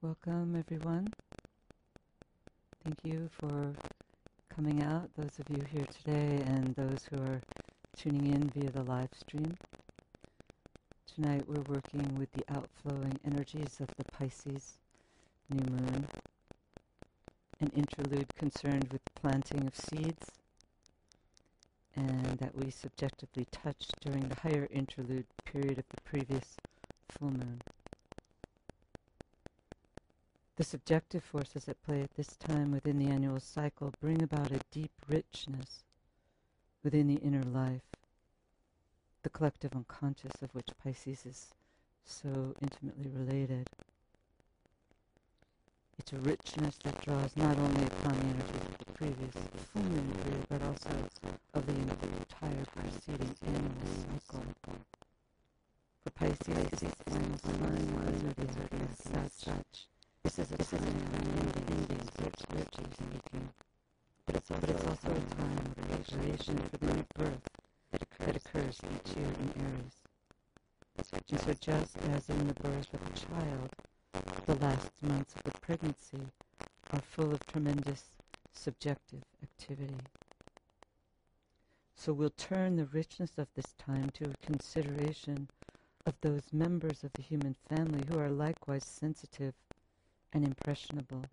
Welcome, everyone. Thank you for coming out, those of you here today and those who are tuning in via the live stream. Tonight we're working with the outflowing energies of the Pisces new moon, an interlude concerned with planting of seeds, and that we subjectively touched during the higher interlude period of the previous full moon. The subjective forces at play at this time within the annual cycle bring about a deep richness within the inner life, the collective unconscious of which Pisces is so intimately related. It's a richness that draws not only upon the energies of the previous full moon period, but also of the entire preceding annual cycle. For Pisces, this final sign of the zodiac as such this is a time of endings, which virtues speaking. But it's also, but it's also a time of preparation for the new birth that occurs, that occurs each year in Aries. And so just as in the birth of a child, the last months of the pregnancy are full of tremendous subjective activity. So we'll turn the richness of this time to a consideration of those members of the human family who are likewise sensitive and impressionable.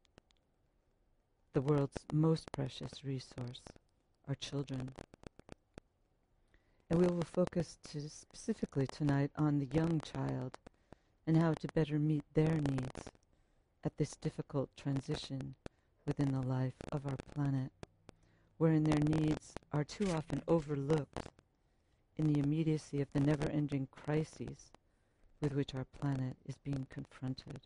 The world's most precious resource, our children. And we will focus to specifically tonight on the young child and how to better meet their needs at this difficult transition within the life of our planet, wherein their needs are too often overlooked in the immediacy of the never ending crises with which our planet is being confronted.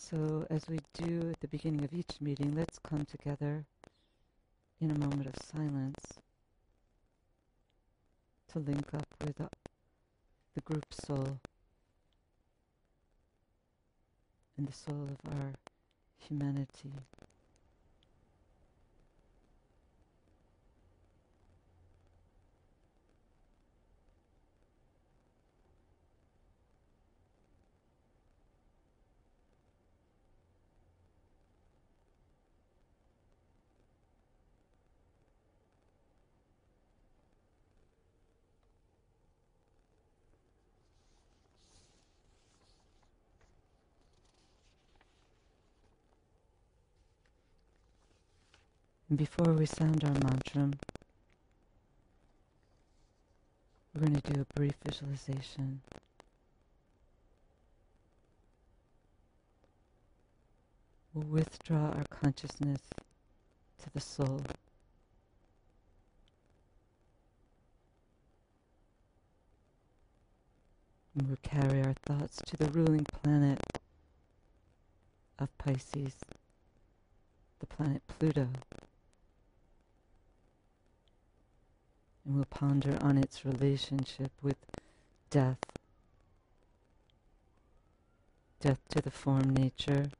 So, as we do at the beginning of each meeting, let's come together in a moment of silence to link up with the group soul and the soul of our humanity. Before we sound our mantra, we're going to do a brief visualization. We'll withdraw our consciousness to the soul. And we'll carry our thoughts to the ruling planet of Pisces, the planet Pluto. And we'll ponder on its relationship with death. Death to the form nature,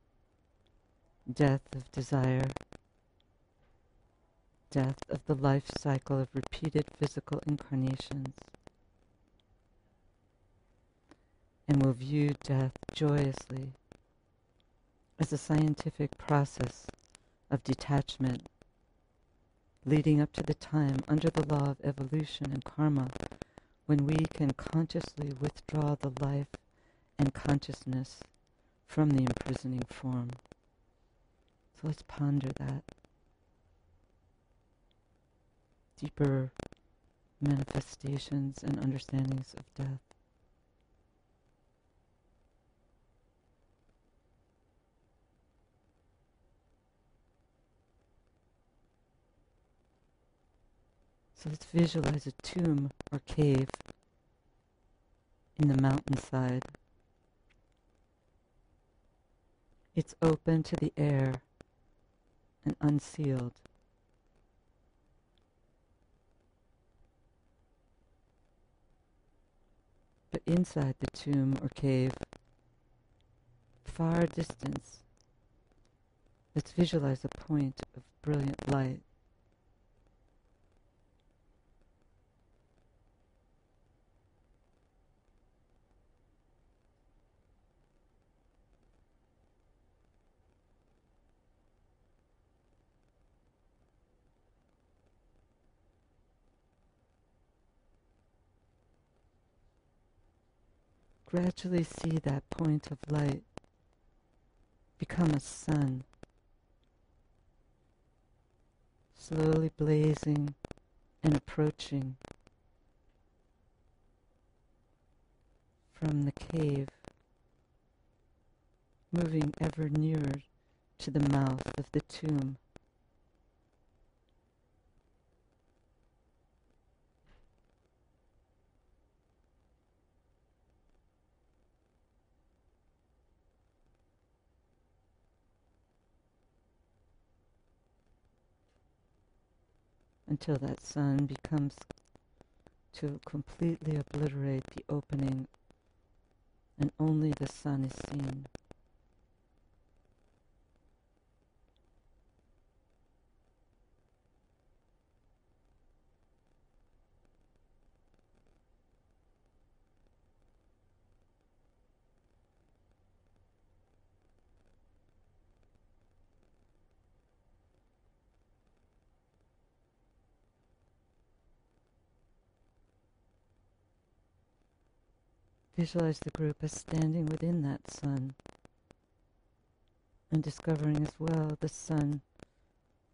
death of desire, death of the life cycle of repeated physical incarnations. And will view death joyously as a scientific process of detachment leading up to the time under the law of evolution and karma when we can consciously withdraw the life and consciousness from the imprisoning form. So let's ponder that. Deeper manifestations and understandings of death. So let's visualize a tomb or cave in the mountainside. It's open to the air and unsealed. But inside the tomb or cave, far distance, let's visualize a point of brilliant light. Gradually see that point of light become a sun, slowly blazing and approaching from the cave, moving ever nearer to the mouth of the tomb. Until that sun becomes to completely obliterate the opening and only the sun is seen. Visualize the group as standing within that sun and discovering as well the sun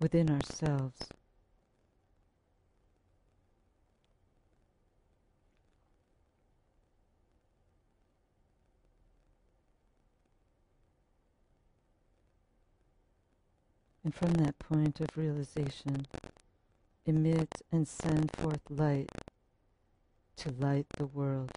within ourselves. And from that point of realization, emit and send forth light to light the world.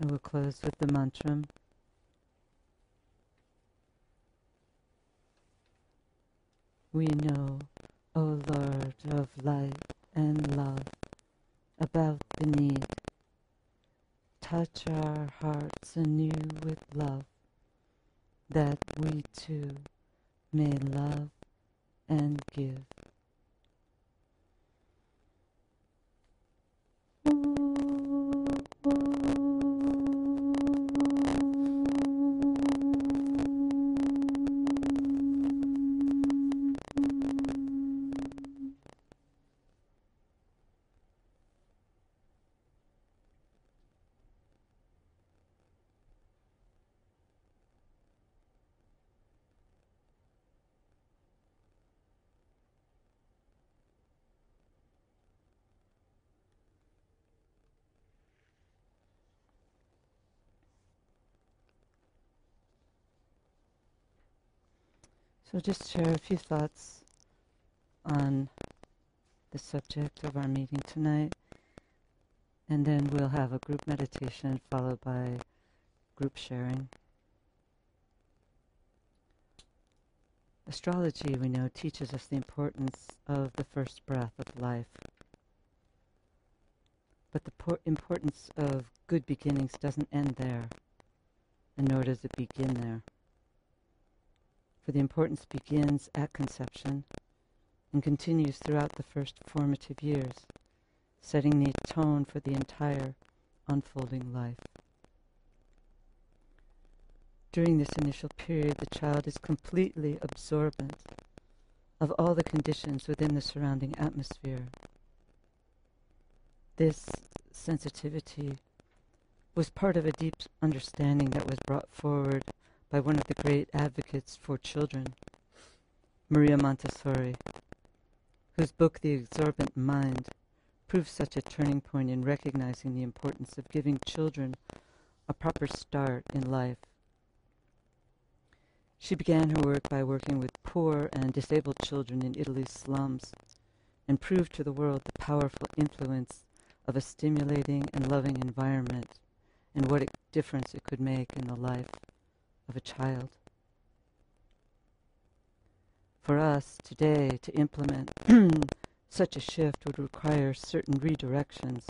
And we'll close with the mantra. We know, O Lord of light and love, about the need. Touch our hearts anew with love, that we too may love and give. So just share a few thoughts on the subject of our meeting tonight, and then we'll have a group meditation followed by group sharing. Astrology, we know, teaches us the importance of the first breath of life. But the por- importance of good beginnings doesn't end there, and nor does it begin there for the importance begins at conception and continues throughout the first formative years, setting the tone for the entire unfolding life. During this initial period, the child is completely absorbent of all the conditions within the surrounding atmosphere. This sensitivity was part of a deep understanding that was brought forward by one of the great advocates for children, Maria Montessori, whose book, The Absorbent Mind, proves such a turning point in recognizing the importance of giving children a proper start in life. She began her work by working with poor and disabled children in Italy's slums and proved to the world the powerful influence of a stimulating and loving environment and what a difference it could make in the life of a child. For us today to implement such a shift would require certain redirections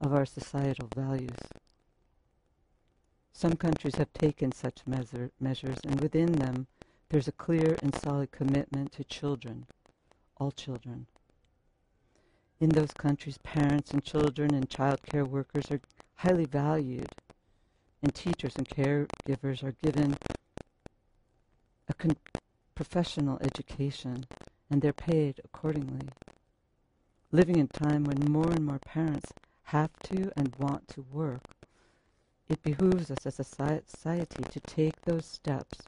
of our societal values. Some countries have taken such measure, measures, and within them there's a clear and solid commitment to children, all children, In those countries, parents and children and child care workers are highly valued, and teachers and caregivers are given a con- professional education, and they're paid accordingly. Living in time when more and more parents have to and want to work, it behooves us as a society to take those steps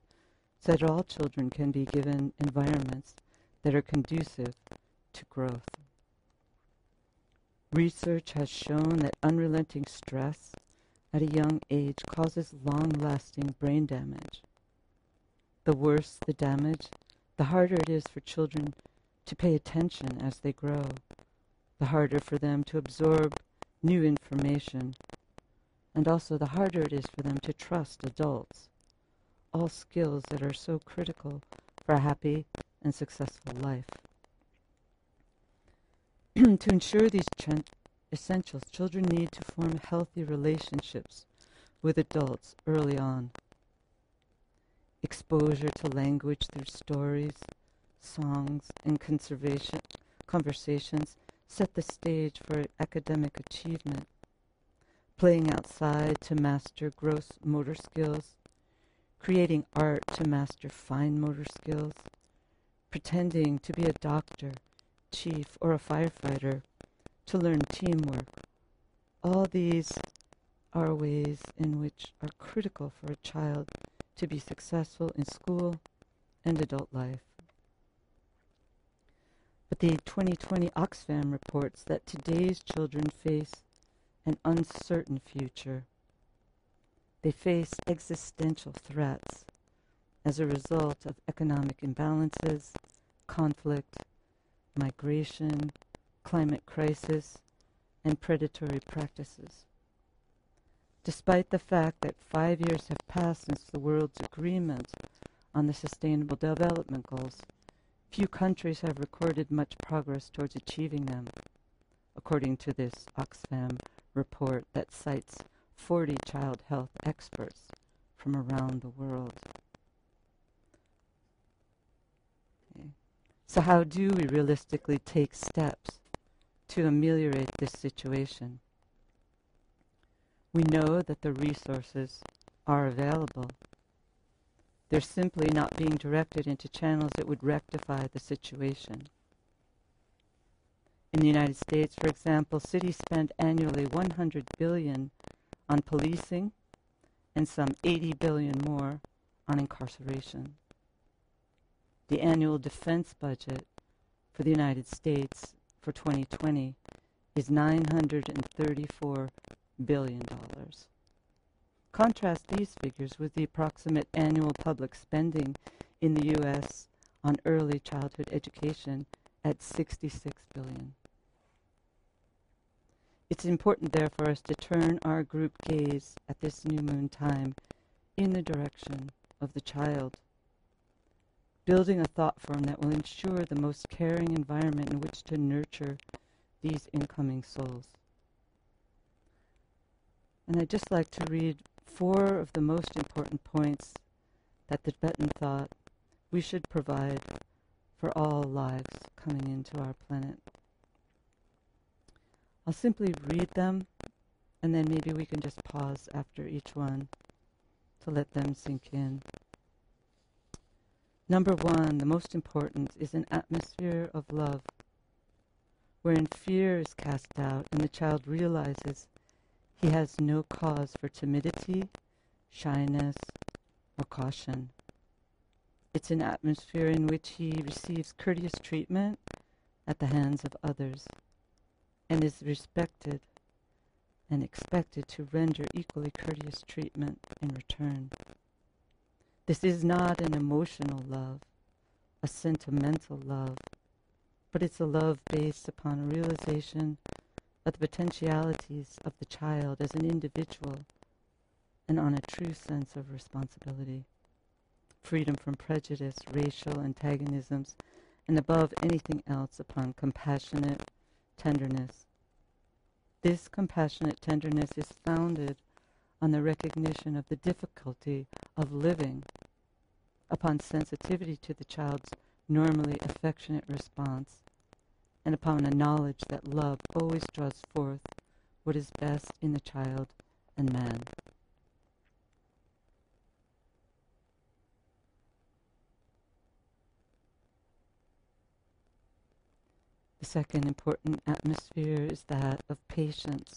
so that all children can be given environments that are conducive to growth. Research has shown that unrelenting stress at a young age causes long lasting brain damage. The worse the damage, the harder it is for children to pay attention as they grow, the harder for them to absorb new information, and also the harder it is for them to trust adults. All skills that are so critical for a happy and successful life. to ensure these essentials, children need to form healthy relationships with adults early on. Exposure to language through stories, songs, and conservation conversations set the stage for academic achievement. Playing outside to master gross motor skills, creating art to master fine motor skills, pretending to be a doctor, chief, or a firefighter to learn teamwork. All these are ways in which are critical for a child to be successful in school and adult life. But the 2020 Oxfam reports that today's children face an uncertain future. They face existential threats as a result of economic imbalances, conflict, migration, climate crisis, and predatory practices. Despite the fact that five years have passed since the world's agreement on the Sustainable Development Goals, few countries have recorded much progress towards achieving them, according to this Oxfam report that cites 40 child health experts from around the world. So, how do we realistically take steps to ameliorate this situation? We know that the resources are available. They're simply not being directed into channels that would rectify the situation. In the United States, for example, cities spend annually 100 billion on policing and some 80 billion more on incarceration. The annual defense budget for the United States for 2020 is 934 billion dollars. Contrast these figures with the approximate annual public spending in the US on early childhood education at 66 billion. It's important, therefore, for us to turn our group gaze at this new moon time in the direction of the child, building a thought form that will ensure the most caring environment in which to nurture these incoming souls. And I'd just like to read four of the most important points that the Tibetan thought we should provide for all lives coming into our planet. I'll simply read them and then maybe we can just pause after each one to let them sink in. Number one, the most important, is an atmosphere of love, wherein fear is cast out and the child realizes he has no cause for timidity, shyness, or caution. It's an atmosphere in which he receives courteous treatment at the hands of others and is respected and expected to render equally courteous treatment in return. This is not an emotional love, a sentimental love, but it's a love based upon a realization of the potentialities of the child as an individual and on a true sense of responsibility. Freedom from prejudice, racial antagonisms, and above anything else upon compassionate tenderness. This compassionate tenderness is founded on the recognition of the difficulty of living, upon sensitivity to the child's normally affectionate response, and upon a knowledge that love always draws forth what is best in the child and man. The second important atmosphere is that of patience,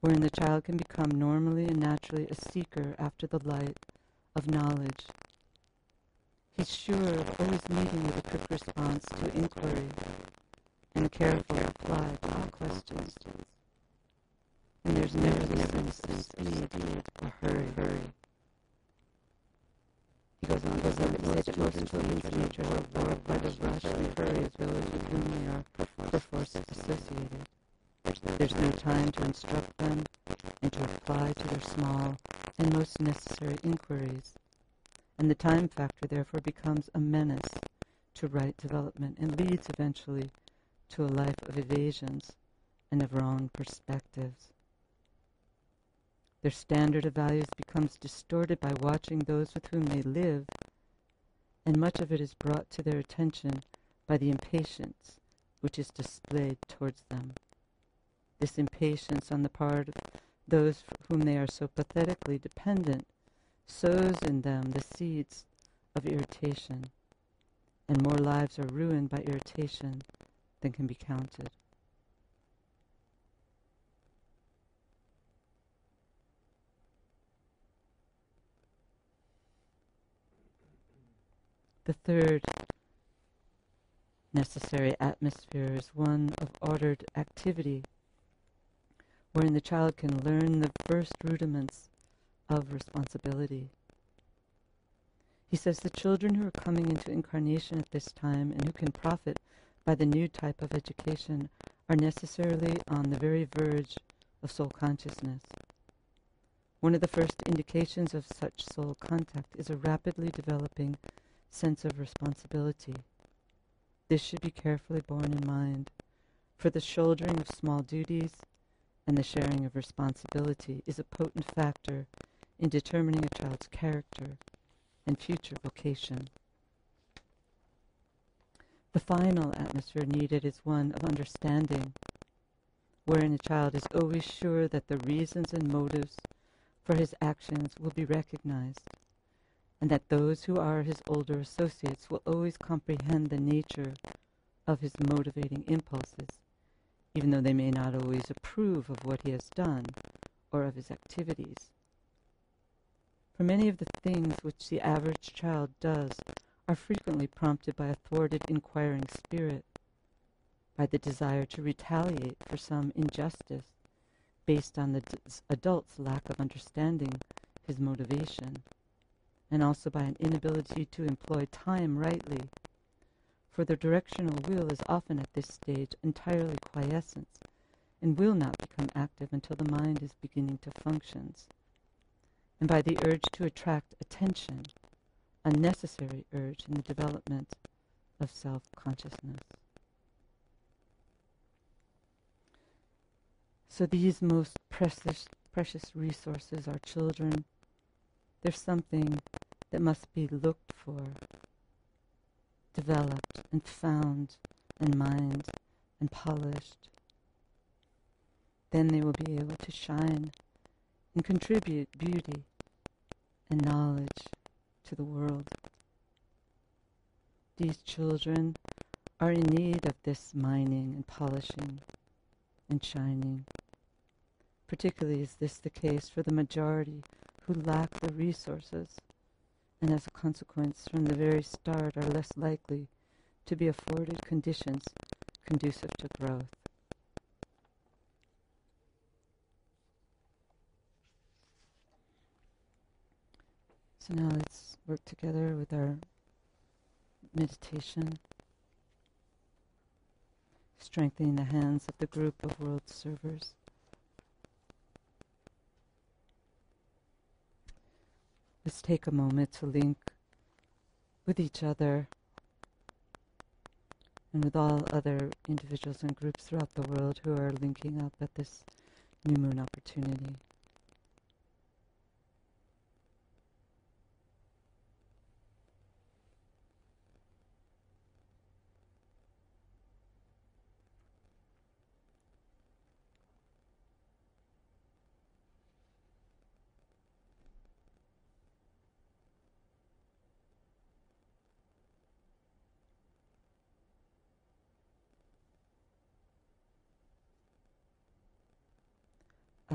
wherein the child can become normally and naturally a seeker after the light of knowledge. He's sure of always meeting with a quick response to inquiry and a careful reply to all questions. And there's never the sense of speed or hurry. He goes on, to say that most children's nature are bored by the rush and hurry of those with whom they are perforce associated. There's no time to instruct them and to reply to their small and most necessary inquiries. And the time factor therefore becomes a menace to right development and leads eventually to a life of evasions and of wrong perspectives. Their standard of values becomes distorted by watching those with whom they live, and much of it is brought to their attention by the impatience which is displayed towards them. This impatience on the part of those whom they are so pathetically dependent sows in them the seeds of irritation, and more lives are ruined by irritation than can be counted. The third necessary atmosphere is one of ordered activity, wherein the child can learn the first rudiments of responsibility. He says the children who are coming into incarnation at this time and who can profit by the new type of education are necessarily on the very verge of soul consciousness. One of the first indications of such soul contact is a rapidly developing sense of responsibility. This should be carefully borne in mind, for the shouldering of small duties and the sharing of responsibility is a potent factor in determining a child's character and future vocation. The final atmosphere needed is one of understanding, wherein a child is always sure that the reasons and motives for his actions will be recognized and that those who are his older associates will always comprehend the nature of his motivating impulses, even though they may not always approve of what he has done or of his activities. For many of the things which the average child does are frequently prompted by a thwarted inquiring spirit, by the desire to retaliate for some injustice based on the adult's lack of understanding his motivation and also by an inability to employ time rightly. For the directional will is often at this stage entirely quiescent and will not become active until the mind is beginning to function, and by the urge to attract attention, a necessary urge in the development of self-consciousness. So these most precious, precious resources are children, there's something that must be looked for, developed and found and mined and polished. Then they will be able to shine and contribute beauty and knowledge to the world. These children are in need of this mining and polishing and shining. Particularly is this the case for the majority who lack the resources and as a consequence from the very start are less likely to be afforded conditions conducive to growth. So now let's work together with our meditation, strengthening the hands of the group of world servers. Let's take a moment to link with each other and with all other individuals and groups throughout the world who are linking up at this new moon opportunity.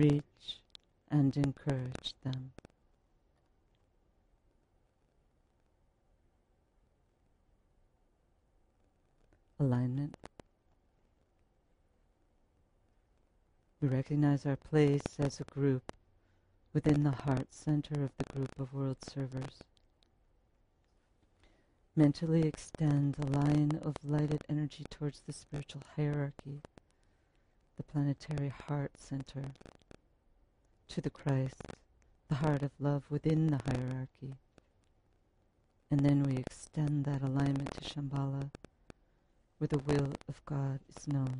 reach and encourage them. Alignment. We recognize our place as a group within the heart center of the group of world servers. Mentally extend a line of lighted energy towards the spiritual hierarchy, the planetary heart center, to the Christ, the heart of love within the hierarchy. And then we extend that alignment to Shambhala, where the will of God is known.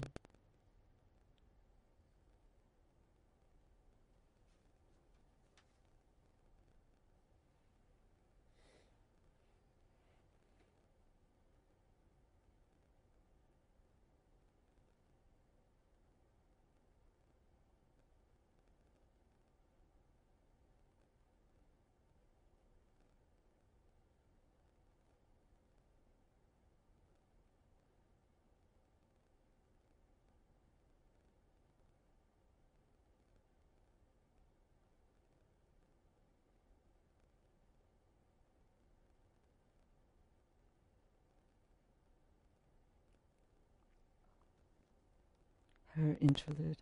Her interlude.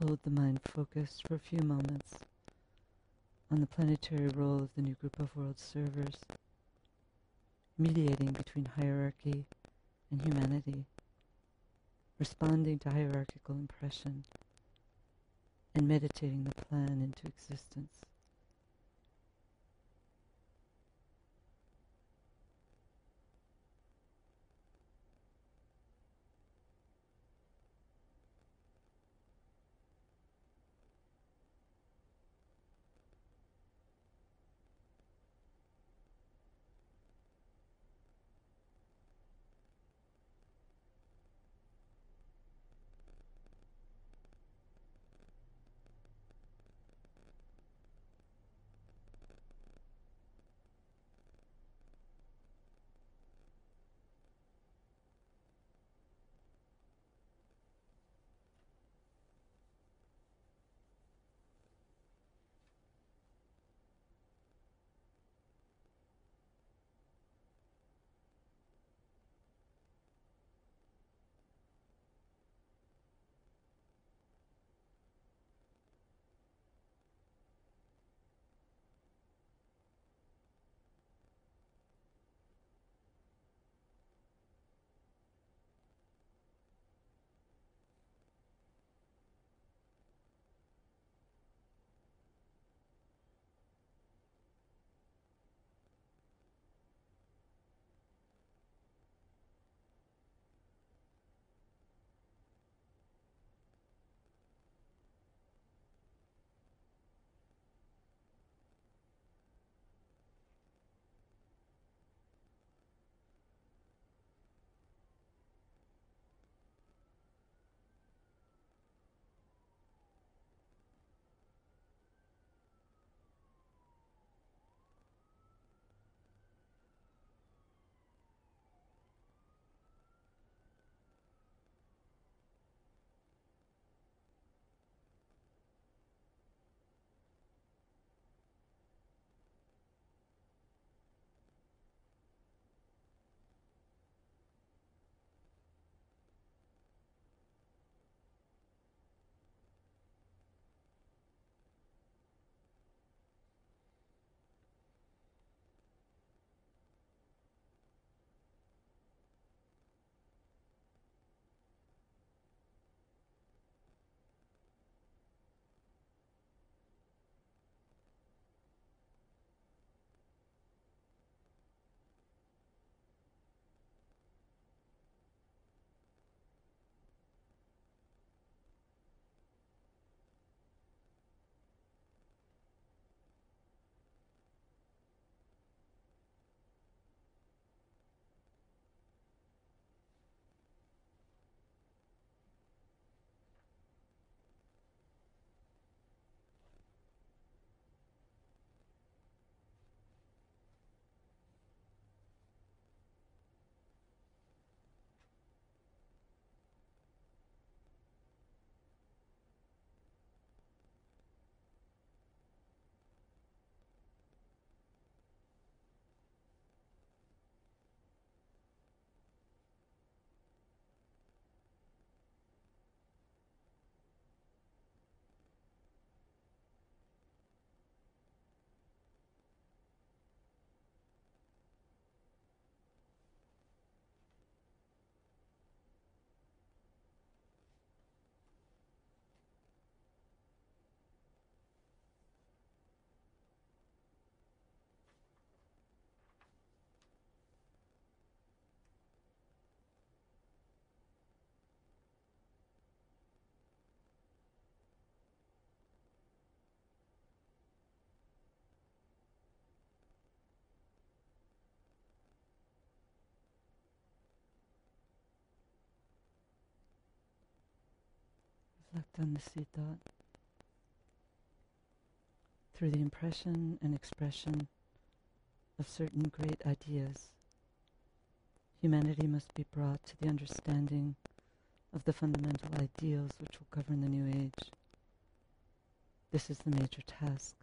Hold the mind focused for a few moments on the planetary role of the new group of world servers, mediating between hierarchy and humanity, responding to hierarchical impression, and meditating the plan into existence. Reflect on the seed thought. Through the impression and expression of certain great ideas, humanity must be brought to the understanding of the fundamental ideals which will govern the new age. This is the major task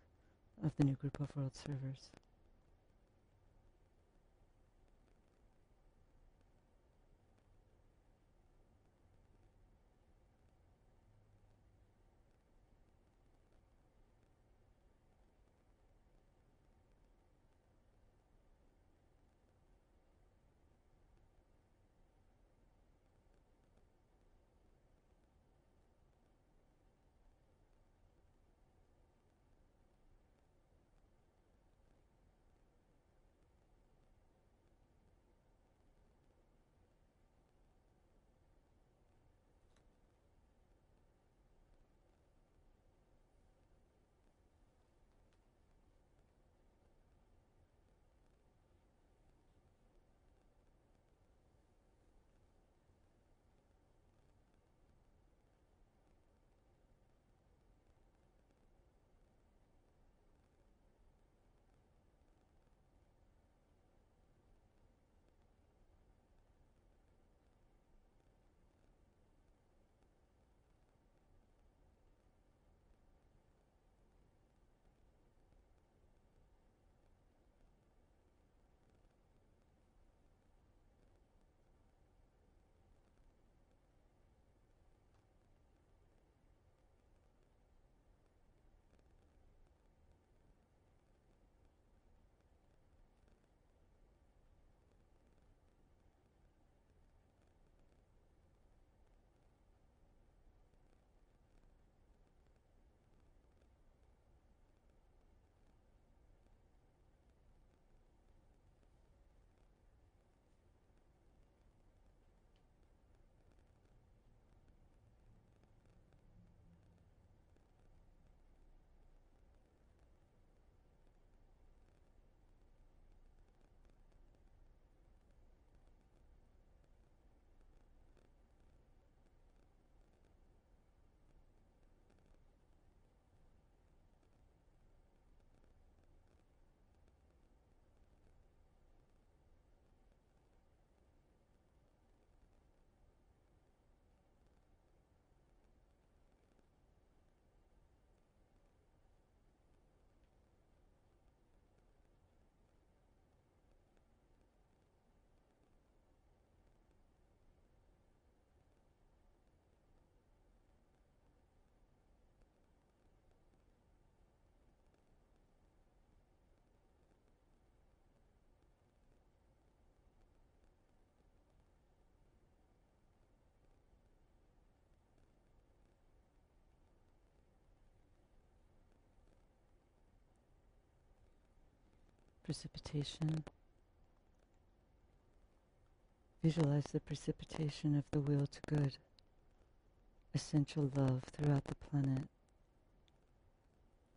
of the new group of world servers. Precipitation. Visualize the precipitation of the will to good, essential love throughout the planet,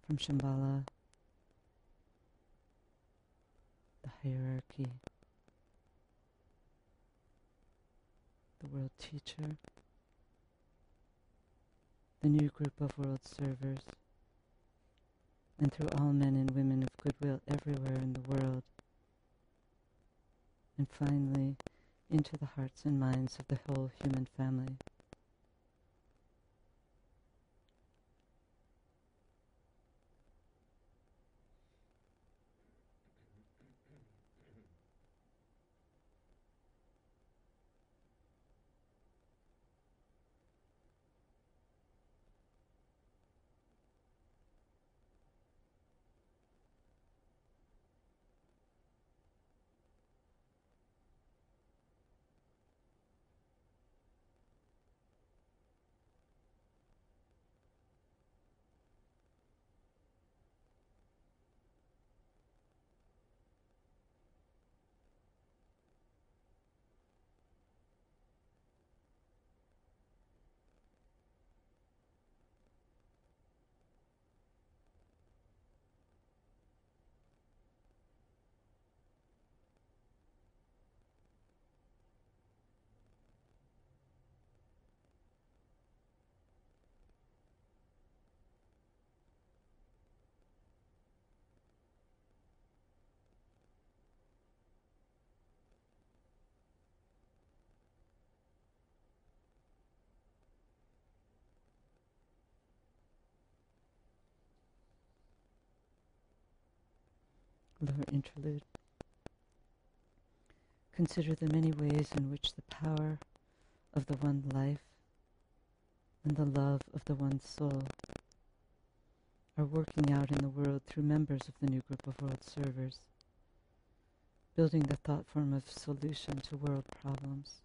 from Shambhala, the hierarchy, the world teacher, the new group of world servers, and through all men and women of goodwill everywhere in the world. And finally, into the hearts and minds of the whole human family. Lower interlude. Consider the many ways in which the power of the one life and the love of the one soul are working out in the world through members of the new group of world servers, building the thought form of solution to world problems.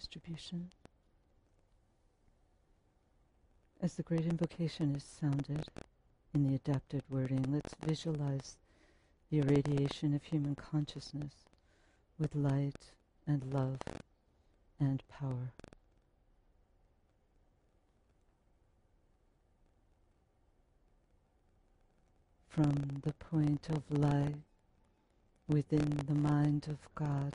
Distribution. As the great invocation is sounded in the adapted wording, let's visualize the irradiation of human consciousness with light and love and power. From the point of light within the mind of God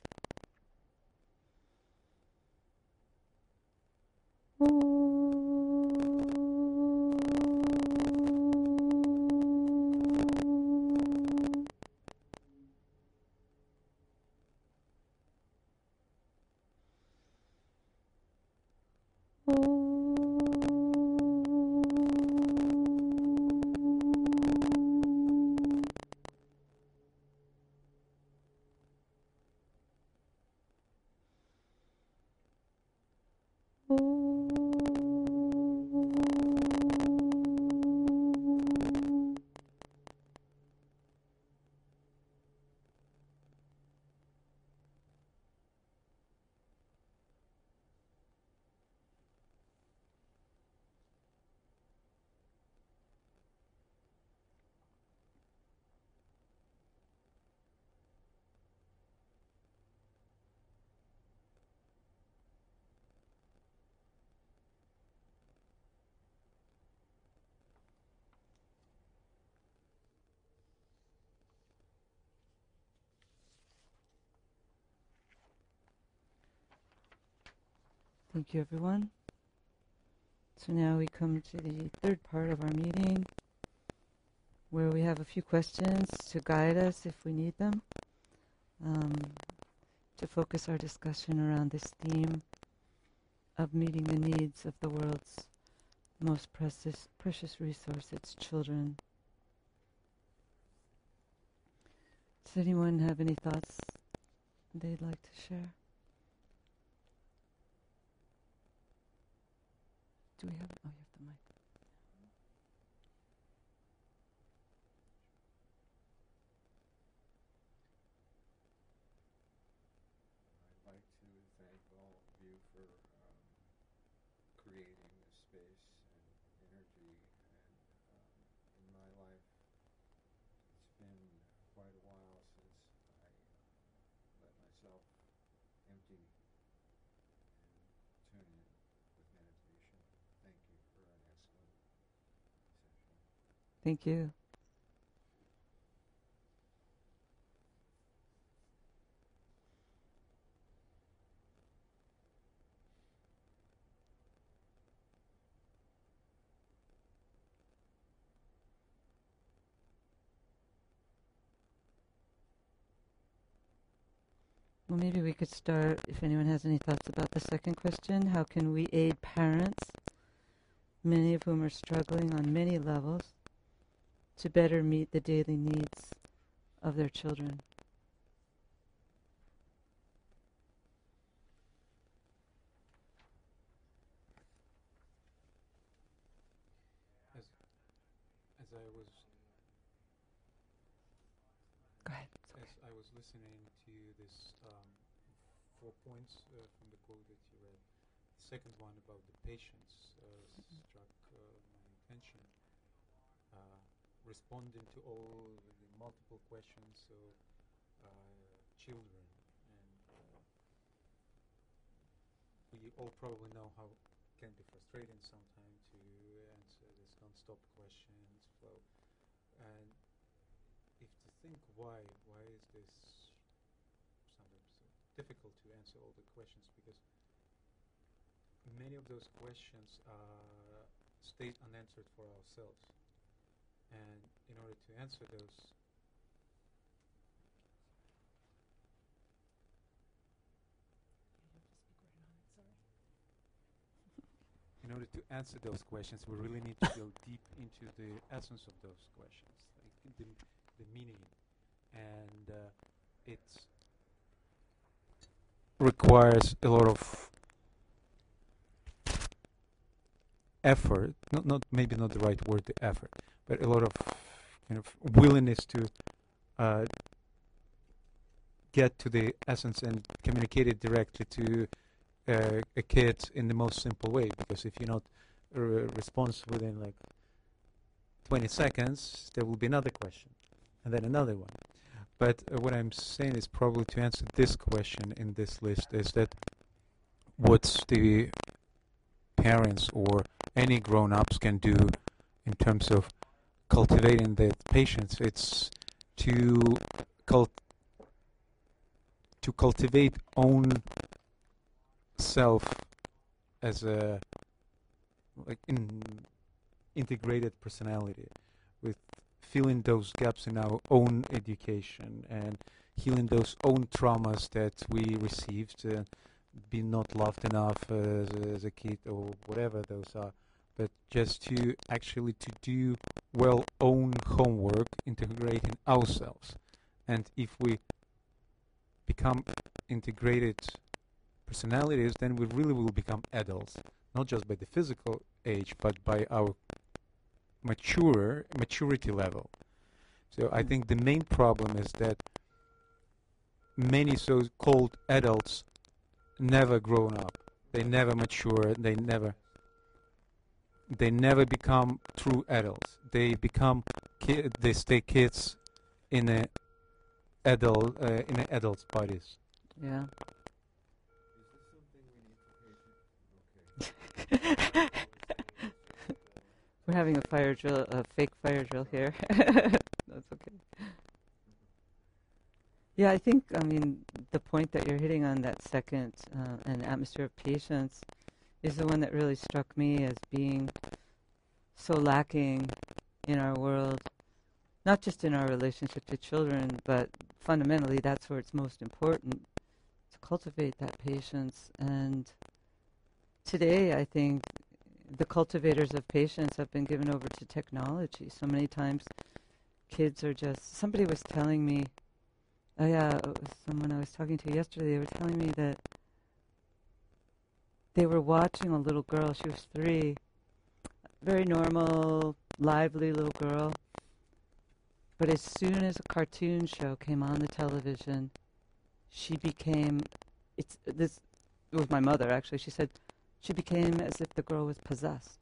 Oh. Thank you, everyone. So now we come to the third part of our meeting where we have a few questions to guide us if we need them, um, to focus our discussion around this theme of meeting the needs of the world's most precious, precious resource, its children. Does anyone have any thoughts they'd like to share? Do we have? Oh, you have the mic. I'd like to thank all of you for um, creating this space and energy. And um, in my life, it's been quite a while since I uh, let myself empty and tune in with meditation. Thank you for an excellent session. Thank you. Well, maybe we could start, if anyone has any thoughts about the second question, how can we aid parents, many of whom are struggling on many levels, to better meet the daily needs of their children? As, as I was Go ahead. it's okay. as I was listening to this um, four points uh, from the quote that you read, the second one about the patience uh, struck uh, my attention. Uh, responding to all the multiple questions of uh, children, and uh, we all probably know how it can be frustrating sometimes to answer this non-stop questions. Flow, and if to think why why is this sometimes so difficult to answer all the questions because many of those questions uh, unanswered for ourselves and in order to answer those in order to answer those questions, we really need to go deep into the essence of those questions, like the, the meaning, and uh, it requires a lot of effort. Not, not maybe not the right word, the effort, but a lot of kind of willingness to uh, get to the essence and communicate it directly to uh, a kid in the most simple way. Because if you're not uh, response within like 20 seconds, there will be another question, and then another one. But uh, what I'm saying is probably to answer this question in this list is that what's the parents or any grown-ups can do in terms of cultivating the patience it's to cult to cultivate own self as a like in integrated personality with filling those gaps in our own education and healing those own traumas that we received uh, being not loved enough as, as a kid or whatever those are but just to actually to do well own homework integrating ourselves. And if we become integrated personalities then we really will become adults not just by the physical age but by our mature maturity level. So i think the main problem is that many so-called adults never grown up. They never mature. They never they never become true adults. They become ki- they stay kids in a adult uh, in a adult's bodies. Yeah. Is this something we need to patient? Okay. We're having a fire drill, a fake fire drill here. That's okay. Yeah, I think, I mean, the point that you're hitting on, that second, uh, an atmosphere of patience, is the one that really struck me as being so lacking in our world, not just in our relationship to children, but fundamentally that's where it's most important to cultivate that patience. And today, I think the cultivators of patience have been given over to technology. So many times, kids are just. Somebody was telling me, oh yeah, someone I was talking to yesterday. They were telling me that they were watching a little girl. She was three, very normal, lively little girl. But as soon as a cartoon show came on the television, she became. It's this. It was my mother actually. She said she became as if the girl was possessed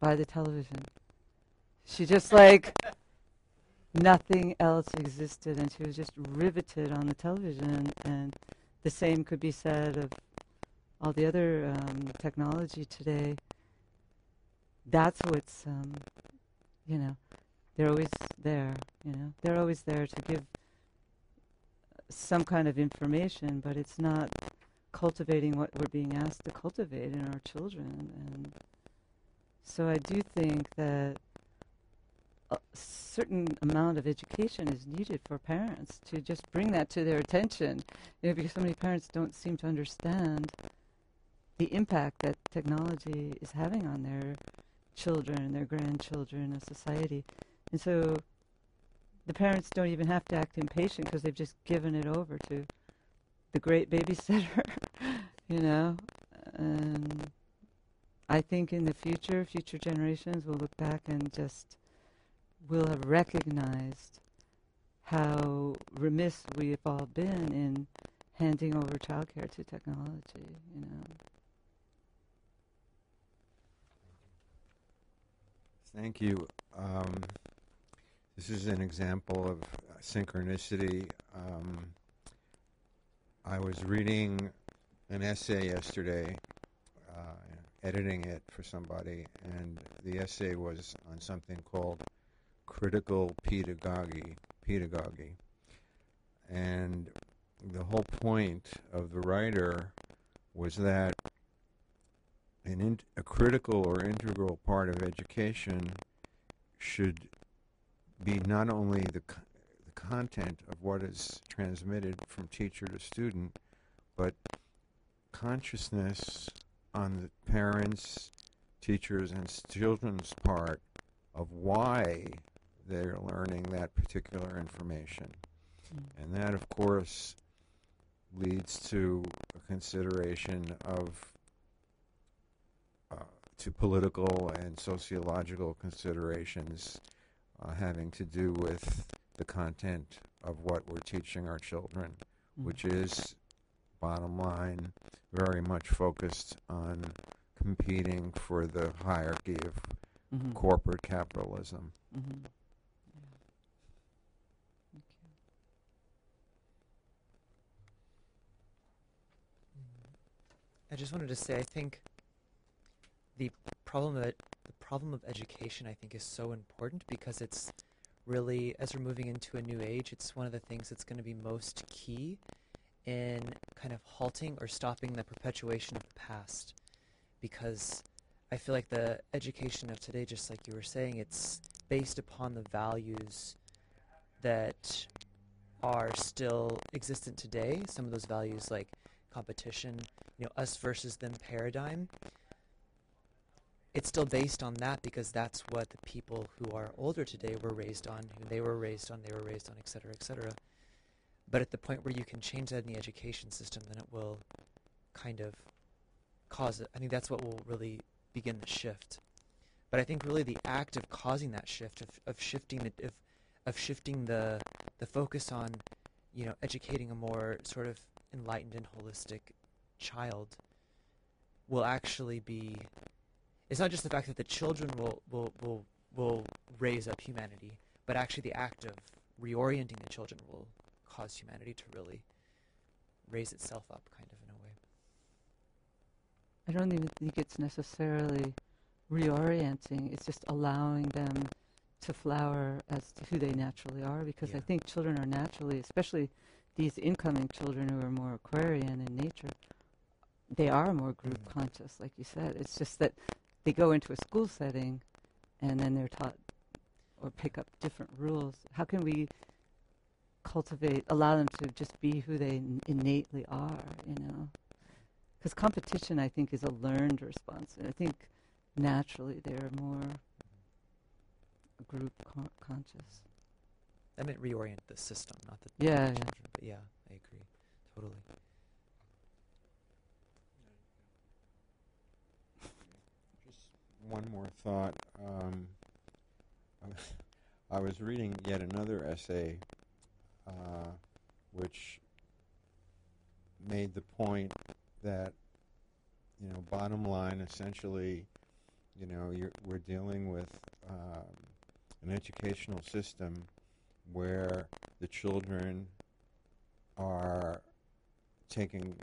by the television. She just like nothing else existed, and she was just riveted on the television. And the same could be said of all the other um, technology today. That's what's, um, you know, they're always there. You know, they're always there to give some kind of information, but it's not cultivating what we're being asked to cultivate in our children. And so I do think that a certain amount of education is needed for parents to just bring that to their attention, you know, because so many parents don't seem to understand the impact that technology is having on their children their grandchildren and society. And so the parents don't even have to act impatient because they've just given it over to the great babysitter, you know. And I think in the future, future generations will look back and just will have recognized how remiss we've all been in handing over childcare to technology, you know. Thank you. Um, this is an example of uh, synchronicity. Um, I was reading an essay yesterday, uh, editing it for somebody, and the essay was on something called critical pedagogy. Pedagogy, and the whole point of the writer was that an in, a critical or integral part of education should be not only the, co- the content of what is transmitted from teacher to student, but consciousness on the parents, teachers and children's part of why they're learning that particular information. Mm. And that, of course, leads to a consideration of to political and sociological considerations uh, having to do with the content of what we're teaching our children, Mm. which is, bottom line, very much focused on competing for the hierarchy of Mhm. corporate capitalism. Mhm. Yeah. I just wanted to say I think the problem of the problem of education I think is so important because it's really as we're moving into a new age it's one of the things that's going to be most key in kind of halting or stopping the perpetuation of the past. Because I feel like the education of today just like you were saying it's based upon the values that are still existent today. Some of those values like competition you know us versus them paradigm it's still based on that because that's what the people who are older today were raised on who they were raised on they were raised on et cetera et cetera. But at the point where you can change that in the education system then it will kind of cause it i think that's what will really begin the shift. But i think really the act of causing that shift of, of shifting the of, of shifting the the focus on you know educating a more sort of enlightened and holistic child will actually be it's not just the fact that the children will will will, will raise up humanity but actually the act of reorienting the children will cause humanity to really raise itself up kind of in a way I don't even think it's necessarily reorienting. It's just allowing them to flower as to who they naturally are. Because I think children are naturally, especially these incoming children who are more Aquarian in nature, they are more group Mm. conscious, like you said. It's just that they go into a school setting and then they're taught or pick up different rules. How can we cultivate, allow them to just be who they innately are, you know? Because competition, I think, is a learned response. And I think naturally they're more group con- conscious. i meant reorient the system not the Yeah, the yeah. but yeah i agree totally one more thought. Um, I was- reading yet another essay, uh, which made the point that, you know, bottom line, essentially, you know, we're dealing with um, an educational system where the children are taking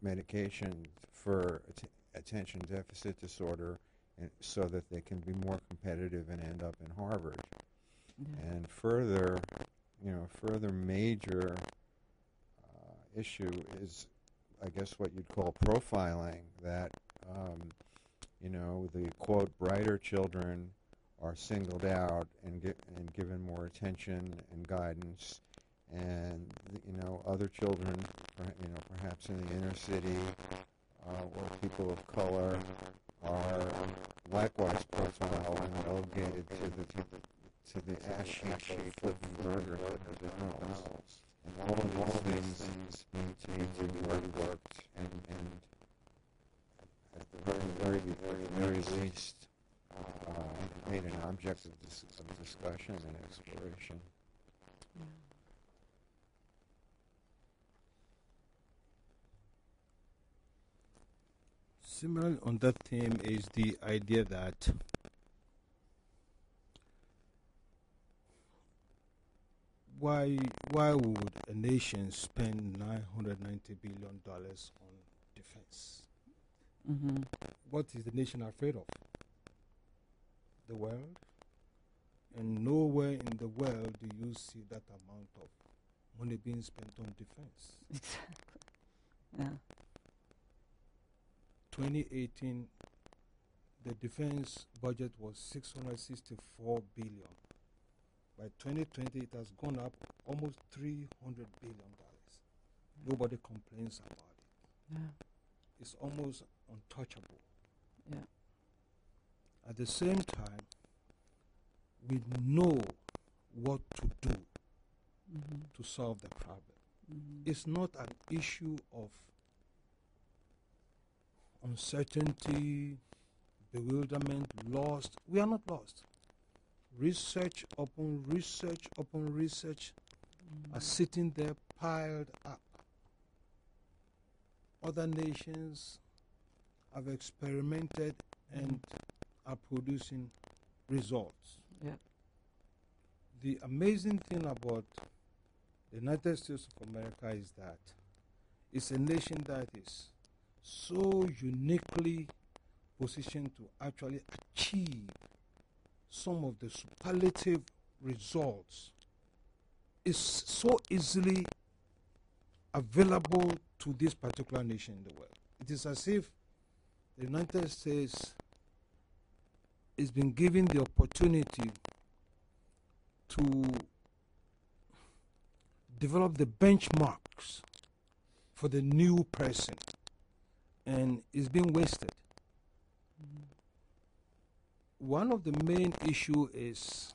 medication for att- attention deficit disorder and so that they can be more competitive and end up in Harvard. Yeah. And further, you know, further major uh, issue is, I guess, what you'd call profiling. That, um, you know, the quote brighter children are singled out and gi- and given more attention and guidance, and you know, other children, you know, perhaps in the inner city uh, or people of color are likewise profiled and relegated to the to the ashy shape of that are themselves. And all of these things need to be reworked and, and at the very, very, very, very least uh, made an object of, dis- of discussion and exploration. Yeah. Similar on that theme is the idea that why why would a nation spend 990 billion dollars on defense? Mm-hmm. What is the nation afraid of? The world? And nowhere in the world do you see that amount of money being spent on defense. Exactly. Yeah. 2018, the defense budget was 664 billion. By 2020, it has gone up almost 300 billion dollars. Nobody complains about it. Yeah. It's almost untouchable. Yeah. At the same time, we know what to do Mhm. to solve the problem. Mhm. It's not an issue of uncertainty, bewilderment, lost. We are not lost. Research upon research upon research mm. are sitting there piled up. Other nations have experimented and mm. are producing results. Yeah. The amazing thing about the United States of America is that it's a nation that is so uniquely positioned to actually achieve some of the superlative results is so easily available to this particular nation in the world. It is as if the United States has been given the opportunity to develop the benchmarks for the new person and is being wasted. Mhm. One of the main issue is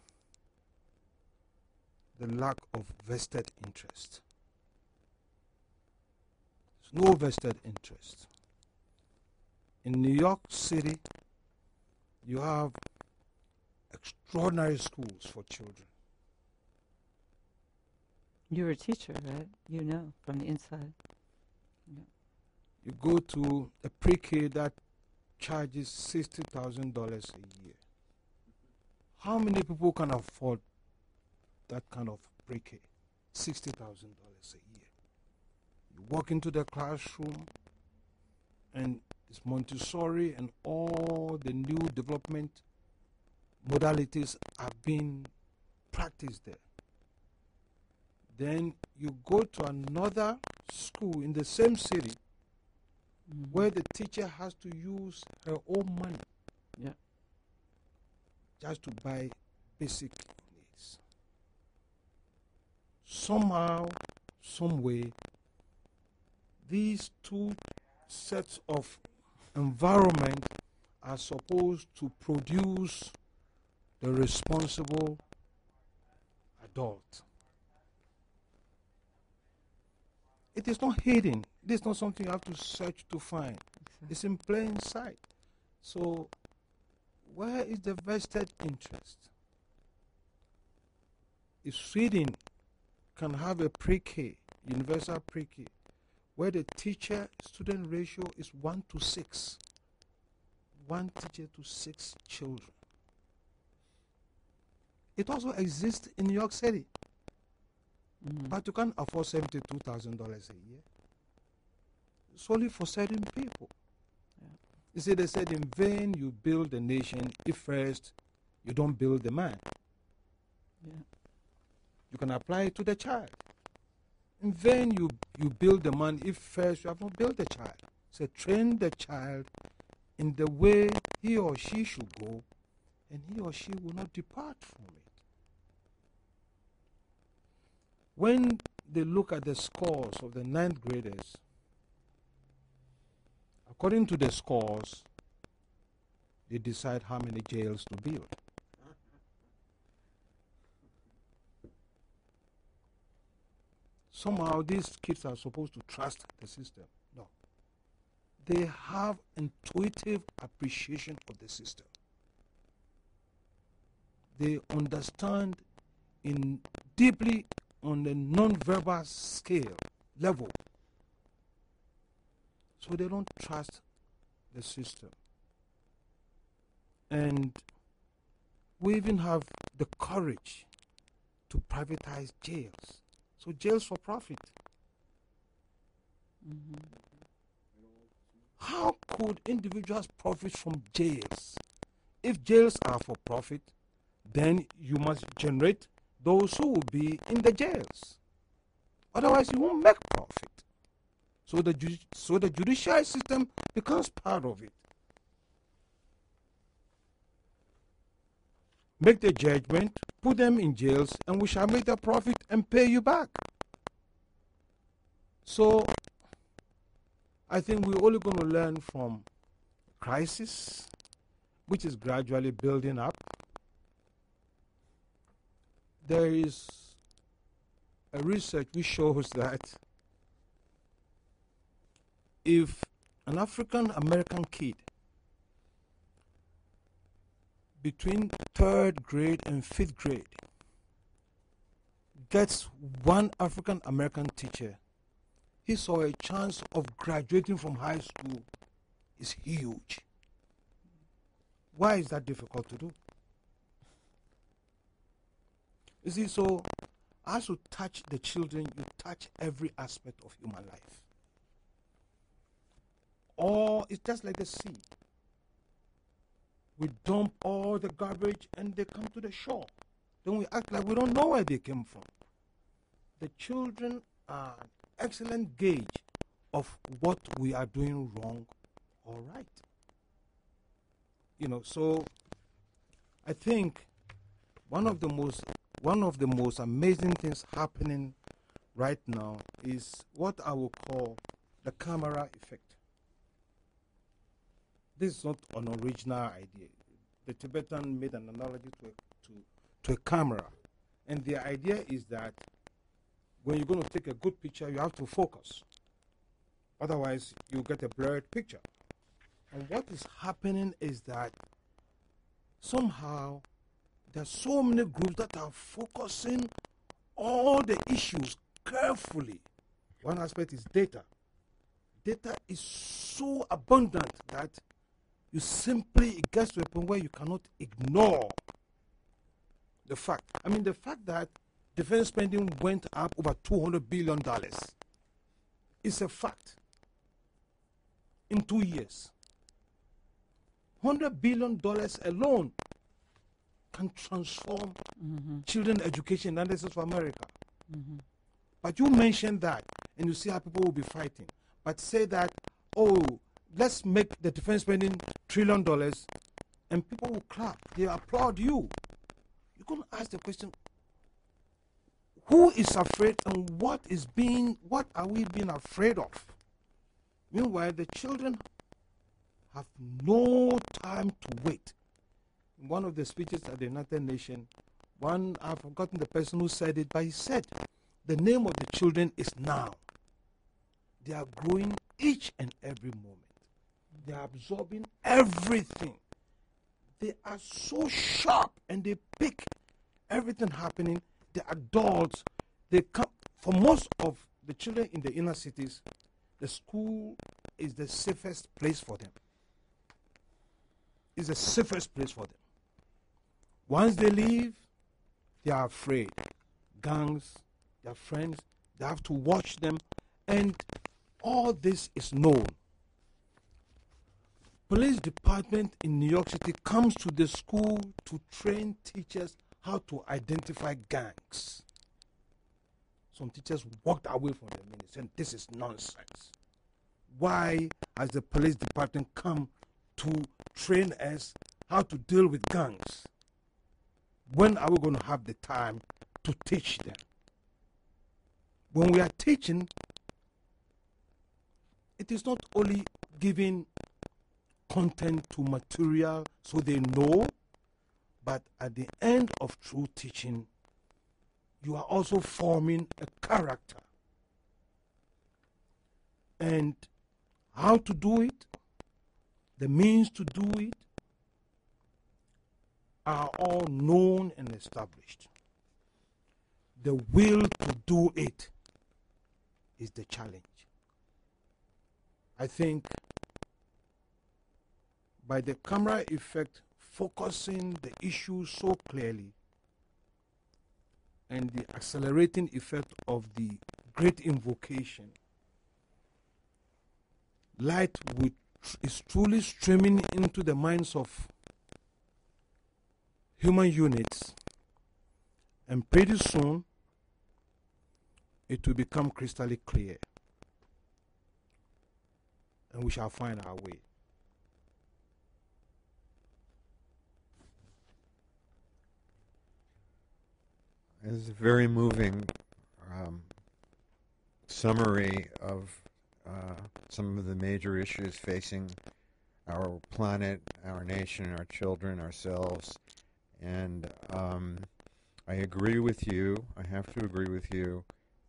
the lack of vested interest. There's no vested interest. In New York City, you have extraordinary schools for children. You're a teacher, right? You know from the inside. You go to a pre-K that charges sixty thousand dollars a year. How many people can afford that kind of pre-K? Sixty thousand dollars a year. You walk into the classroom, and it's Montessori and all the new development modalities are being practiced there. Then you go to another school in the same city Mhm. where the teacher has to use her own money Yeah. just to buy basic needs. Somehow, some way, these two sets of environment are supposed to produce the responsible adult. It is not hidden. It is not something you have to search to find. Exactly. It's in plain sight. So, where is the vested interest? If Sweden can have a pre K, universal pre K, where the teacher student ratio is 1 to 6, one teacher to six children. It also exists in New York City, Mhm. but you can't afford $72,000 a year. It's only for certain people. Yeah. You see, they said, in vain you build a nation if first you don't build the man. yeah. You can apply it to the child. In vain you, you build the man if first you have not built the child. So train the child in the way he or she should go, and he or she will not depart from it. When they look at the scores of the ninth graders, according to the scores, they decide how many jails to build. Somehow these kids are supposed to trust the system. No. They have intuitive appreciation of the system. They understand in deeply on the non-verbal scale level. So they don't trust the system. And we even have the courage to privatize jails. So jails for profit. Mhm. How could individuals profit from jails? If jails are for profit, then you must generate those who will be in the jails. Otherwise, you won't make profit. So the so the judicial system becomes part of it. Make the judgment, put them in jails, and we shall make the profit and pay you back. So I think we're only going to learn from crisis which is gradually building up. There is a research which shows that if an African American kid between third grade and fifth grade gets one African American teacher, he saw a chance of graduating from high school is huge. Why is that difficult to do? You see, so as you touch the children, you touch every aspect of human life. Or it's just like the sea. We dump all the garbage and they come to the shore. Then we act like we don't know where they came from. The children are an excellent gauge of what we are doing wrong or right. You know, so I think one of the most one of the most amazing things happening right now is what I will call the camera effect. This is not an original idea. The Tibetan made an analogy to a, to, to a camera. And the idea is that when you're going to take a good picture, you have to focus. Otherwise, you get a blurred picture. And what is happening is that somehow there are so many groups that are focusing all the issues carefully. One aspect is data. Data is so abundant that you simply it gets to a point where you cannot ignore the fact. I mean, the fact that defense spending went up over $200 billion is a fact in two years. $100 billion alone can transform Mm-hmm. children education and this is for America. Mm-hmm. But you mentioned that, and you see how people will be fighting. But say that, oh, let's make the defense spending trillion dollars, and people will clap. They applaud you. You're going ask the question: Who is afraid, and what is being? What are we being afraid of? Meanwhile, the children have no time to wait. One of the speeches at the United Nations, one I've forgotten the person who said it, but he said, "The name of the children is now." They are growing each and every moment. They are absorbing everything. They are so sharp and they pick everything happening. The adults, they come for most of the children in the inner cities, the school is the safest place for them. Is the safest place for them. Once they leave, they are afraid. Gangs, their friends, they have to watch them, and all this is known. Police department in New York City comes to the school to train teachers how to identify gangs. Some teachers walked away from the meeting saying this is nonsense. Why has the police department come to train us how to deal with gangs? When are we going to have the time to teach them? When we are teaching, it is not only giving content to material so they know, but at the end of true teaching, you are also forming a character. And how to do it, the means to do it, are all known and established. The will to do it is the challenge. I think by the camera effect focusing the issue so clearly and the accelerating effect of the great invocation, light is truly streaming into the minds of human units, and pretty soon it will become crystally clear, and we shall find our way. It's a very moving um, summary of uh, some of the major issues facing our planet, our nation, our children, ourselves. And um, I agree with you, I have to agree with you,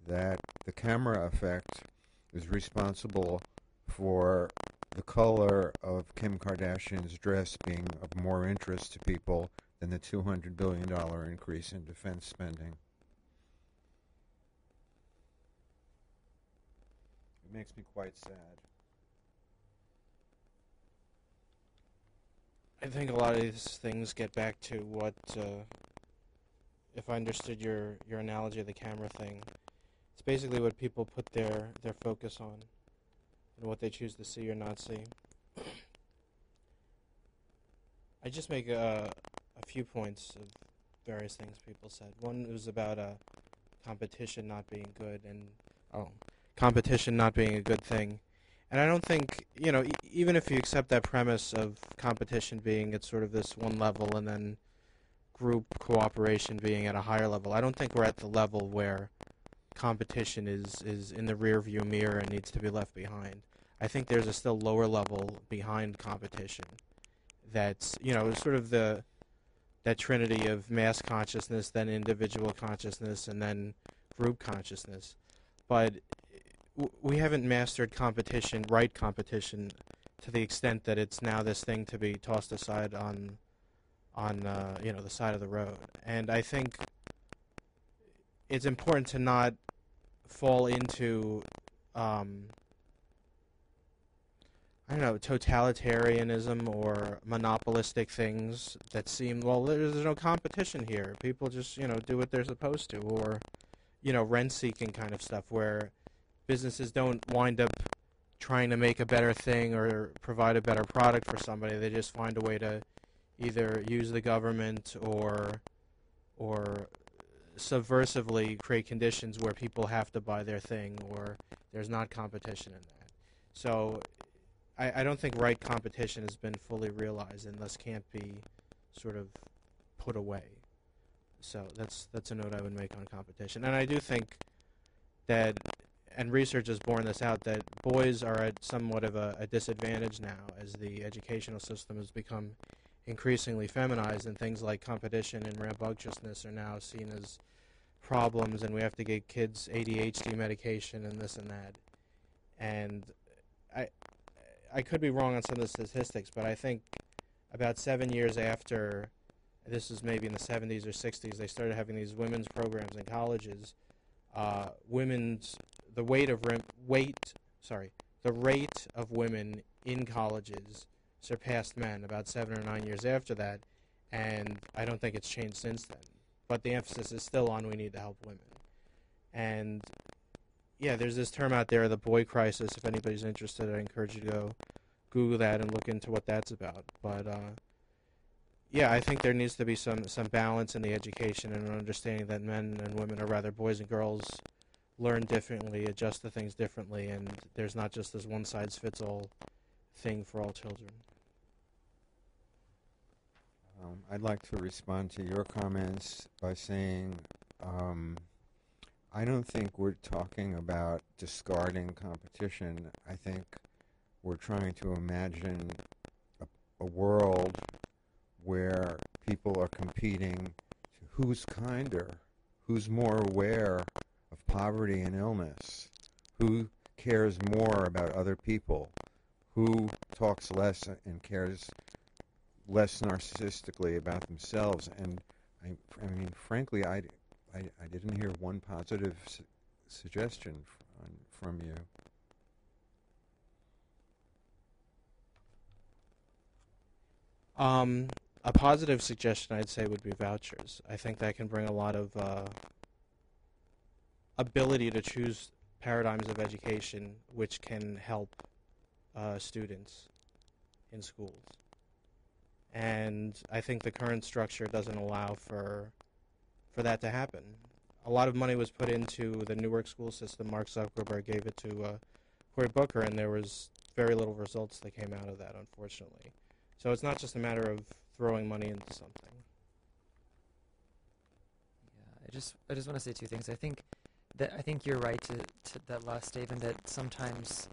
that the camera effect is responsible for the color of Kim Kardashian's dress being of more interest to people than the $200 billion increase in defense spending. It makes me quite sad. I think a lot of these things get back to what, uh, if I understood your, your analogy of the camera thing, it's basically what people put their, their focus on and what they choose to see or not see. I just make a, a few points of various things people said. One was about uh, competition not being good, and oh, competition not being a good thing. And I don't think, you know, e- even if you accept that premise of competition being at sort of this one level and then group cooperation being at a higher level, I don't think we're at the level where competition is, is in the rear view mirror and needs to be left behind. I think there's a still lower level behind competition that's, you know, sort of the that trinity of mass consciousness, then individual consciousness, and then group consciousness. But we haven't mastered competition, right competition, to the extent that it's now this thing to be tossed aside on, on uh, you know, the side of the road. And I think it's important to not fall into, um, I don't know, totalitarianism or monopolistic things that seem well. There's, no competition here. People just you know do what they're supposed to, or you know, rent-seeking kind of stuff where businesses don't wind up trying to make a better thing or provide a better product for somebody. They just find a way to either use the government or or subversively create conditions where people have to buy their thing or there's not competition in that. So I, I don't think right competition has been fully realized and thus can't be sort of put away. So that's that's a note I would make on competition. And I do think that and research has borne this out that boys are at somewhat of a, a disadvantage now as the educational system has become increasingly feminized and things like competition and rambunctiousness are now seen as problems and we have to get kids ADHD medication and this and that. And I I could be wrong on some of the statistics, but I think about seven years after this is maybe in the 70s or 60s, they started having these women's programs in colleges. Uh, women's the weight of rem- weight sorry the rate of women in colleges surpassed men about seven or nine years after that, and I don't think it's changed since then. But the emphasis is still on we need to help women, and yeah, there's this term out there, the boy crisis. If anybody's interested, I encourage you to go Google that and look into what that's about. But uh, yeah, I think there needs to be some some balance in the education and an understanding that men and women, are rather boys and girls, learn differently, adjust to things differently, and there's not just this one size fits all thing for all children. Um, I'd like to respond to your comments by saying um, I don't think we're talking about discarding competition. I think we're trying to imagine a, a world where people are competing to who's kinder, who's more aware of poverty and illness, who cares more about other people, who talks less and cares less narcissistically about themselves. And I, I mean, frankly, I, I, I didn't hear one positive su- suggestion from, from you. Um, a positive suggestion I'd say would be vouchers. I think that can bring a lot of uh, ability to choose paradigms of education which can help uh, students in schools. And I think the current structure doesn't allow for for that to happen. A lot of money was put into the Newark school system. Mark Zuckerberg gave it to uh, Cory Booker, and there was very little results that came out of that, unfortunately. So it's not just a matter of throwing money into something. Yeah, I just I just want to say two things. I think that I think you're right to, to that last statement that sometimes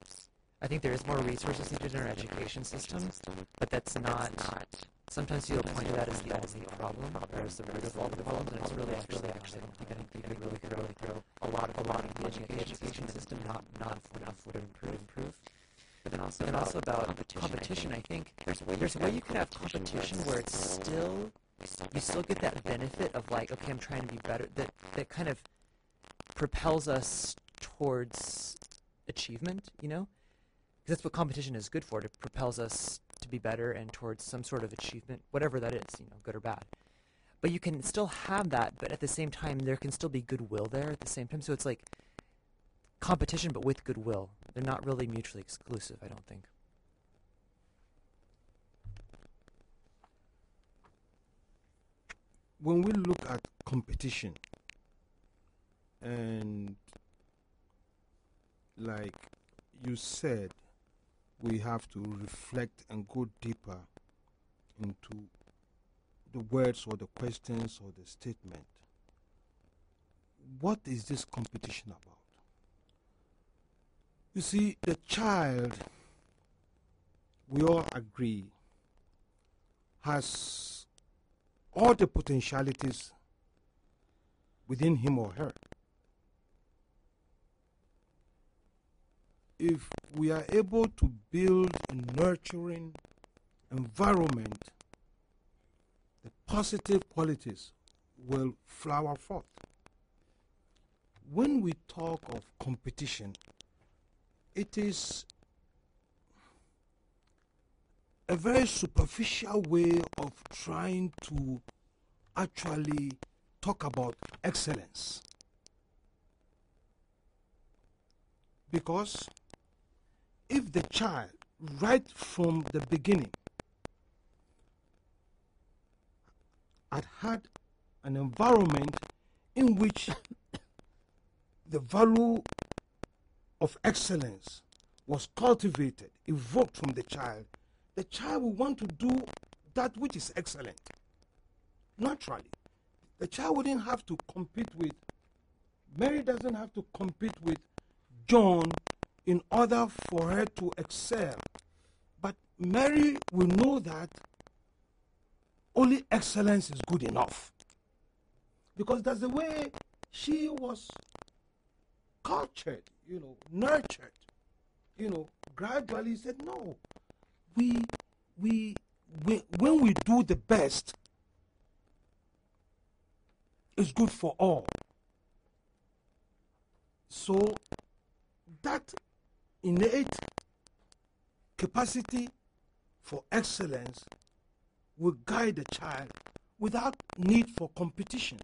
I think there is more resources needed in our education system, but that's not. Sometimes people point to that as the only problem, or as the root of all the problems, and it's really actually actually. I don't think I think could really throw throw a lot of a lot of the education, system not not enough would improve improve. But then also and also about competition, I think there's a way there's a way you can have competition where it's still you still get that benefit of like okay I'm trying to be better that that kind of propels us towards achievement, you know? Because that's what competition is good for. It propels us to be better and towards some sort of achievement, whatever that is, you know, good or bad. But you can still have that, but at the same time, there can still be goodwill there at the same time. So it's like competition, but with goodwill. They're not really mutually exclusive, I don't think. when we look at competition and like you said we have to reflect and go deeper into the words or the questions or the statement what is this competition about you see the child we all agree has all the potentialities within him or her. If we are able to build a nurturing environment, the positive qualities will flower forth. When we talk of competition, it is a very superficial way of trying to actually talk about excellence. Because if the child, right from the beginning, had had an environment in which the value of excellence was cultivated, evoked from the child, the child will want to do that which is excellent. Naturally. The child wouldn't have to compete with, Mary doesn't have to compete with John in order for her to excel. But Mary will know that only excellence is good enough. Because that's the way she was cultured, you know, nurtured, you know, gradually said, no, we, we, we, when we do the best, it's good for all. So that innate capacity for excellence will guide the child without need for competition.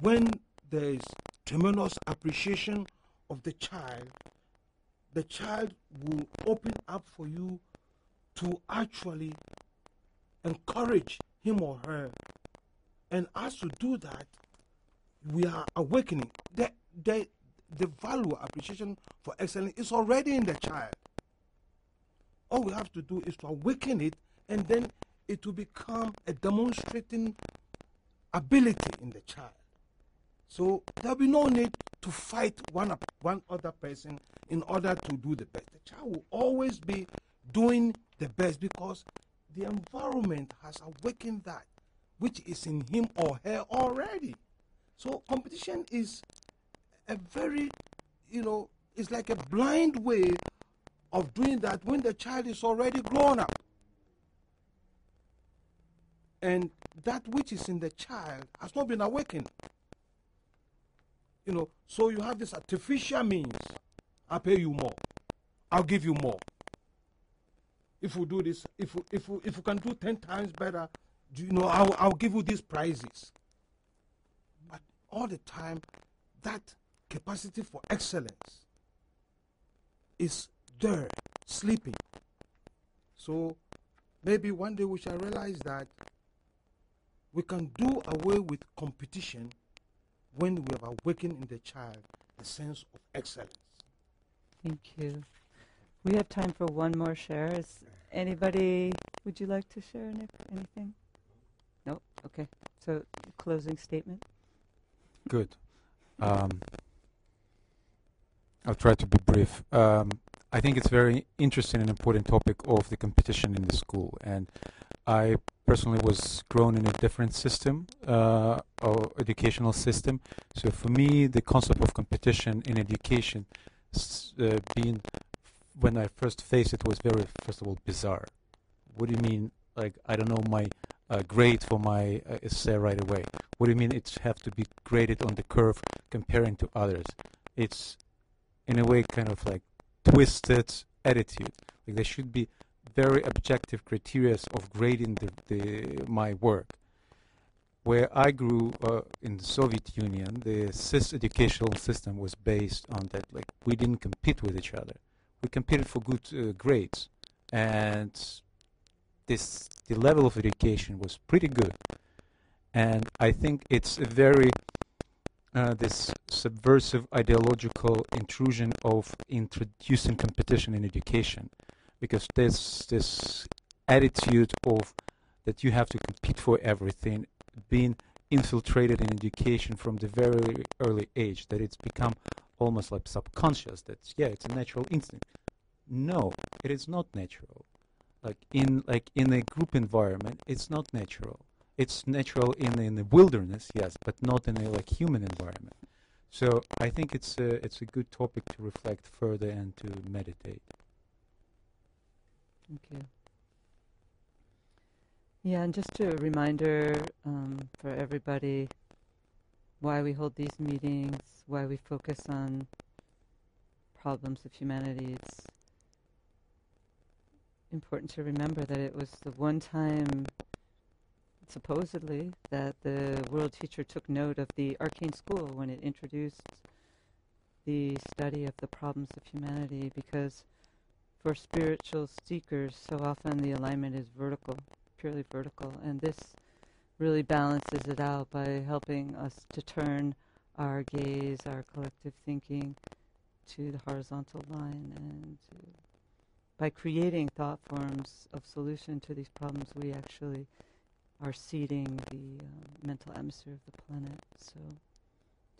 When there is tremendous appreciation of the child, the child will open up for you to actually encourage him or her. And as you do that, we are awakening. The, the, the value, appreciation for excellence is already in the child. All we have to do is to awaken it, and then it will become a demonstrating ability in the child. So there'll be no need to fight one, one other person in order to do the best. The child will always be doing the best because the environment has awakened that which is in him or her already. So competition is a very, you know, it's like a blind way of doing that when the child is already grown up. And that which is in the child has not been awakened. You know, so you have this artificial means. I'll pay you more. I'll give you more. If you do this, if you, if we, if we can do 10 times better, you know, I'll, I'll give you these prizes. But all the time, that capacity for excellence is there, sleeping. So maybe one day we shall realize that we can do away with competition when we have awakened in the child the sense of excellence. Thank you. We have time for one more share. Is anybody, would you like to share, Nick, anything? No? Okay. So, closing statement? Good. Um, I'll try to be brief. Um, I think it's very interesting and important topic of the competition in the school. And I personally was grown in a different system, uh, or educational system. So for me, the concept of competition in education, uh, being when I first faced it, was very first of all bizarre. What do you mean? Like I don't know my uh, grade for my uh, essay right away. What do you mean? It's have to be graded on the curve comparing to others. It's in a way kind of like twisted attitude. Like there should be very objective criteria of grading the, the my work. Where I grew uh, in the Soviet Union, the sys educational system was based on that. Like we didn't compete with each other. We competed for good uh, grades, and this the level of education was pretty good. And I think it's a very uh, this subversive ideological intrusion of introducing competition in education. Because this this attitude of that you have to compete for everything being infiltrated in education from the very early age that it's become almost like subconscious that yeah it's a natural instinct. No it is not natural. Like in like in a group environment it's not natural it's natural in in the wilderness yes but not in a like human environment so i think it's a it's a good topic to reflect further and to meditate Okay. Yeah, and just a reminder um, for everybody why we hold these meetings, why we focus on problems of humanity. It's important to remember that it was the one time, supposedly, that the world teacher took note of the arcane school when it introduced the study of the problems of humanity because for spiritual seekers, so often the alignment is vertical, purely vertical, and this really balances it out by helping us to turn our gaze, our collective thinking to the horizontal line and by creating thought forms of solution to these problems, we actually are seeding the um, mental atmosphere of the planet. So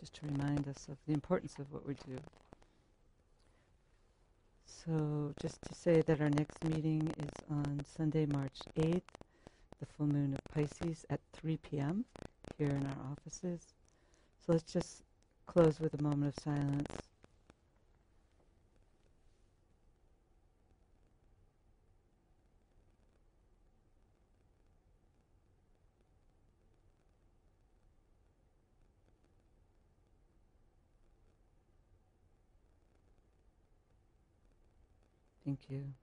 just to remind us of the importance of what we do. So, just to say that our next meeting is on Sunday, March 8th, the full moon of Pisces at 3 p.m. here in our offices. So, let's just close with a moment of silence. Thank you.